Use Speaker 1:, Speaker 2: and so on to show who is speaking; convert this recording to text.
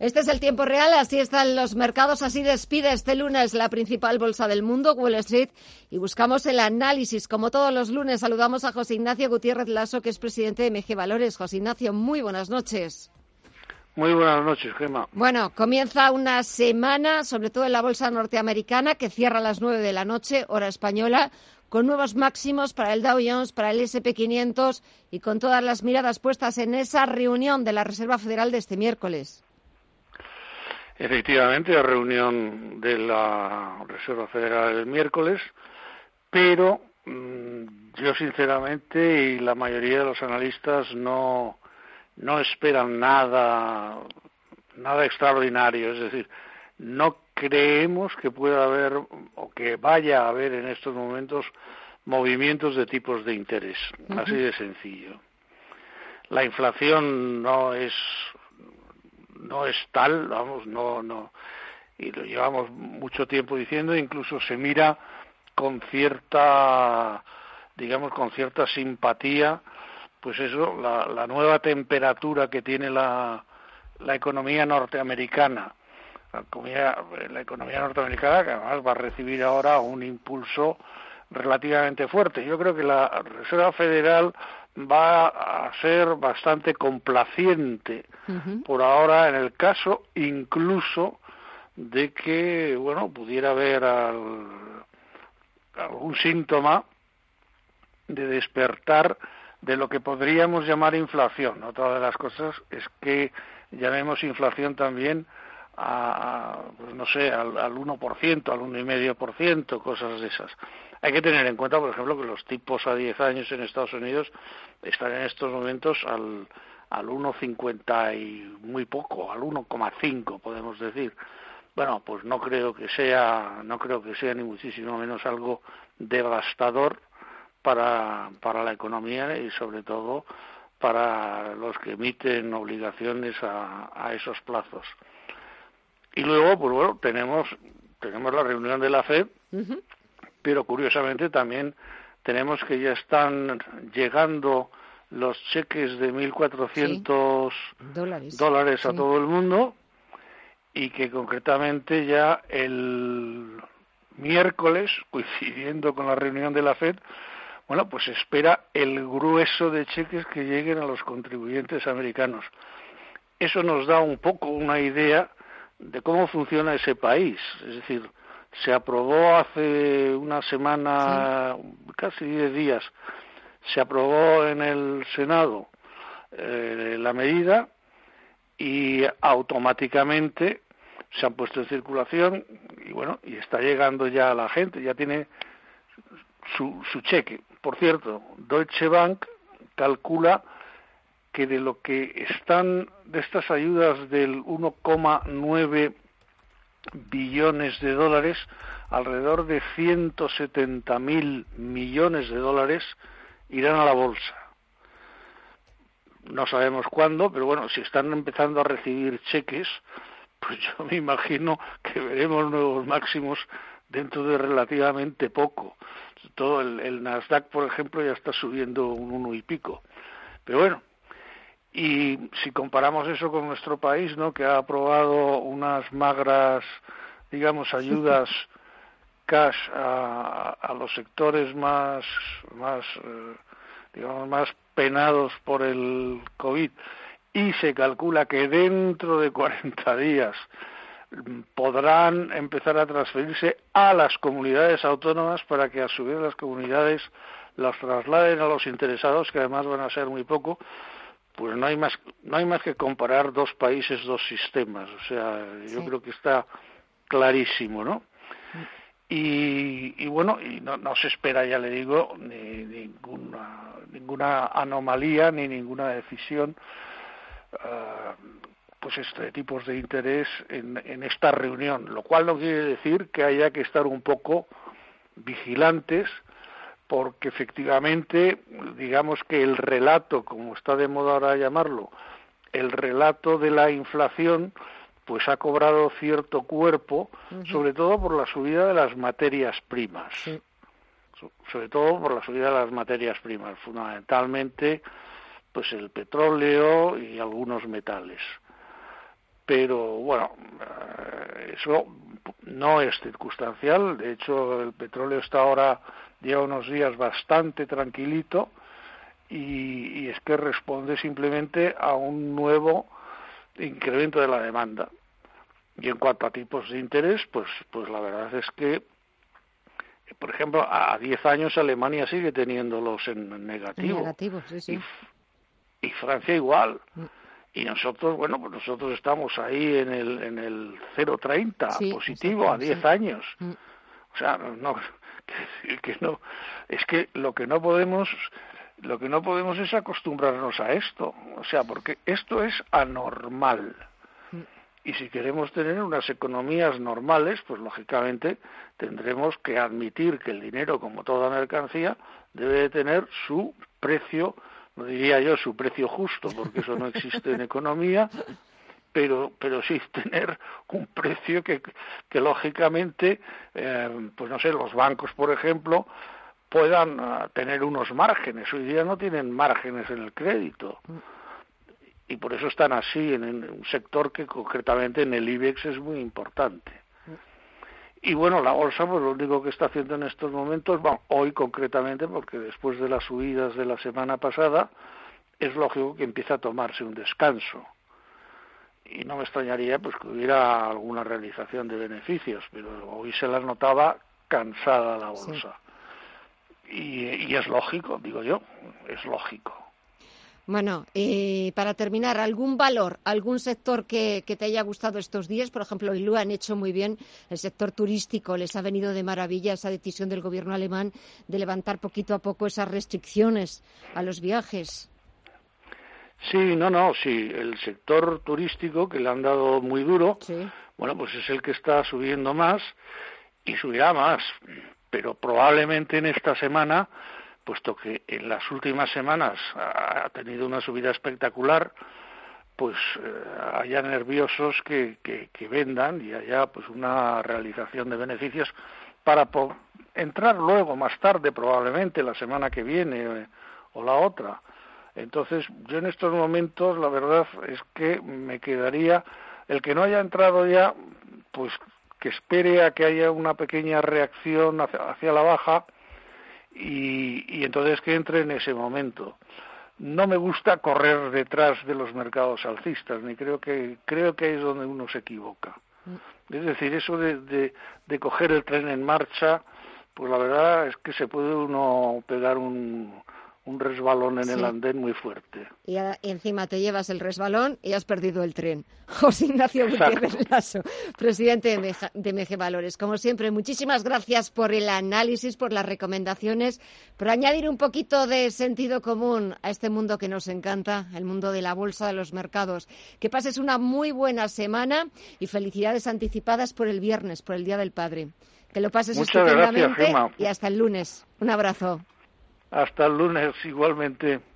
Speaker 1: Este es el tiempo real, así están los mercados, así despide este lunes la principal bolsa del mundo, Wall Street, y buscamos el análisis. Como todos los lunes, saludamos a José Ignacio Gutiérrez Lasso, que es presidente de MG Valores. José Ignacio, muy buenas noches.
Speaker 2: Muy buenas noches, Gemma.
Speaker 1: Bueno, comienza una semana, sobre todo en la bolsa norteamericana, que cierra a las nueve de la noche, hora española, con nuevos máximos para el Dow Jones, para el S&P 500 y con todas las miradas puestas en esa reunión de la Reserva Federal de este miércoles.
Speaker 2: Efectivamente, la reunión de la Reserva Federal el miércoles, pero mm, yo sinceramente y la mayoría de los analistas no, no esperan nada, nada extraordinario, es decir, no creemos que pueda haber o que vaya a haber en estos momentos movimientos de tipos de interés, así de sencillo. La inflación no es no es tal, vamos, no, no, y lo llevamos mucho tiempo diciendo, incluso se mira con cierta, digamos, con cierta simpatía, pues eso, la, la nueva temperatura que tiene la, la economía norteamericana, la economía, la economía norteamericana que además va a recibir ahora un impulso relativamente fuerte. Yo creo que la Reserva Federal va a ser bastante complaciente por ahora en el caso incluso de que bueno pudiera haber algún síntoma de despertar de lo que podríamos llamar inflación. Otra de las cosas es que llamemos inflación también a, pues no sé, al, al 1%, al 1,5%, cosas de esas. Hay que tener en cuenta, por ejemplo, que los tipos a 10 años en Estados Unidos están en estos momentos al, al 1,50 y muy poco, al 1,5 podemos decir. Bueno, pues no creo que sea, no creo que sea ni muchísimo menos algo devastador para, para la economía y sobre todo para los que emiten obligaciones a, a esos plazos. Y luego, pues bueno, tenemos, tenemos la reunión de la FED, pero curiosamente también tenemos que ya están llegando los cheques de 1.400 dólares, a todo el mundo y que concretamente ya el miércoles, coincidiendo con la reunión de la FED, bueno, pues espera el grueso de cheques que lleguen a los contribuyentes americanos. Eso nos da un poco una idea de cómo funciona ese país. Es decir, se aprobó hace una semana, casi diez días, se aprobó en el Senado eh, la medida y automáticamente se han puesto en circulación y bueno, y está llegando ya a la gente, ya tiene su, su cheque. Por cierto, Deutsche Bank calcula que de lo que están de estas ayudas del 1,9 billones de dólares, alrededor de 170 mil millones de dólares irán a la bolsa. No sabemos cuándo, pero bueno, si están empezando a recibir cheques, pues yo me imagino que veremos nuevos máximos dentro de relativamente poco. Todo el, el Nasdaq, por ejemplo, ya está subiendo un uno y pico. Pero bueno, y si comparamos eso con nuestro país, ¿no? que ha aprobado unas magras, digamos, ayudas cash a, a los sectores más, más, eh, digamos, más penados por el COVID, y se calcula que dentro de 40 días podrán empezar a transferirse a las comunidades autónomas para que a su vez las comunidades las trasladen a los interesados, que además van a ser muy poco, pues no hay más no hay más que comparar dos países dos sistemas o sea yo creo que está clarísimo no y, y bueno y no, no, se espera ya le digo ni, ninguna ninguna anomalía ni ninguna decisión uh, pues este tipos de interés en, en esta reunión lo cual no quiere decir que haya que estar un poco vigilantes porque efectivamente, digamos que el relato, como está de moda ahora llamarlo, el relato de la inflación, pues ha cobrado cierto cuerpo, sobre todo por la subida de las materias primas. sobre todo por la subida de las materias primas, fundamentalmente pues el petróleo y algunos metales. pero bueno, eh, eso no es circunstancial. De hecho, el petróleo está ahora, lleva unos días bastante tranquilito y, es que responde simplemente a un nuevo incremento de la demanda. Y en cuanto a tipos de interés, pues, pues la verdad es que, por ejemplo, a 10 años Alemania sigue teniéndolos en negativo. Y, Francia igual. Mm. Y nosotros, bueno, pues nosotros estamos ahí en el, en el 0,30 positivo a 10 años. Mm. O sea, no, que no, es que lo que no podemos lo que no podemos es acostumbrarnos a esto, o sea, porque esto es anormal. Y si queremos tener unas economías normales, pues lógicamente tendremos que admitir que el dinero, como toda mercancía, debe de tener su precio, no diría yo su precio justo, porque eso no existe en economía, pero, pero sí tener un precio que, que lógicamente, eh, pues no sé, los bancos, por ejemplo, puedan ah, tener unos márgenes. Hoy día no tienen márgenes en el crédito. Y por eso están así en, un sector que concretamente en el IBEX es muy importante. Y bueno, la bolsa, pues lo único que está haciendo en estos momentos, hoy concretamente, porque después de las subidas de la semana pasada, es lógico que empieza a tomarse un descanso. Y no me extrañaría pues que hubiera alguna realización de beneficios, pero hoy se la notaba cansada la bolsa. Y, es lógico, digo yo, es lógico.
Speaker 1: Bueno, y para terminar, ¿algún valor, algún sector que, te haya gustado estos días? Por ejemplo, y lo han hecho muy bien, el sector turístico, les ha venido de maravilla esa decisión del gobierno alemán de levantar poquito a poco esas restricciones a los viajes.
Speaker 2: Sí, no, no, sí, el sector turístico que le han dado muy duro, bueno, pues es el que está subiendo más y subirá más, pero probablemente en esta semana, puesto que en las últimas semanas ha tenido una subida espectacular, pues eh, haya nerviosos que, que, vendan y haya pues una realización de beneficios para entrar luego más tarde probablemente la semana que viene eh, o la otra entonces yo en estos momentos la verdad es que me quedaría el que no haya entrado ya pues que espere a que haya una pequeña reacción hacia, la baja y, y, entonces que entre en ese momento. No me gusta correr detrás de los mercados alcistas, ni creo que creo que es donde uno se equivoca. Mm. Es decir, eso de, de, de coger el tren en marcha, pues la verdad es que se puede uno pegar un, un resbalón en el andén muy fuerte.
Speaker 1: Y, encima te llevas el resbalón y has perdido el tren. José Ignacio Gutiérrez Lasso, presidente de MG, Valores. Como siempre, muchísimas gracias por el análisis, por las recomendaciones, por añadir un poquito de sentido común a este mundo que nos encanta, el mundo de la bolsa, de los mercados. Que pases una muy buena semana y felicidades anticipadas por el viernes, por el Día del Padre. Que lo pases estupendamente y hasta el lunes. Un abrazo.
Speaker 2: Hasta el lunes igualmente.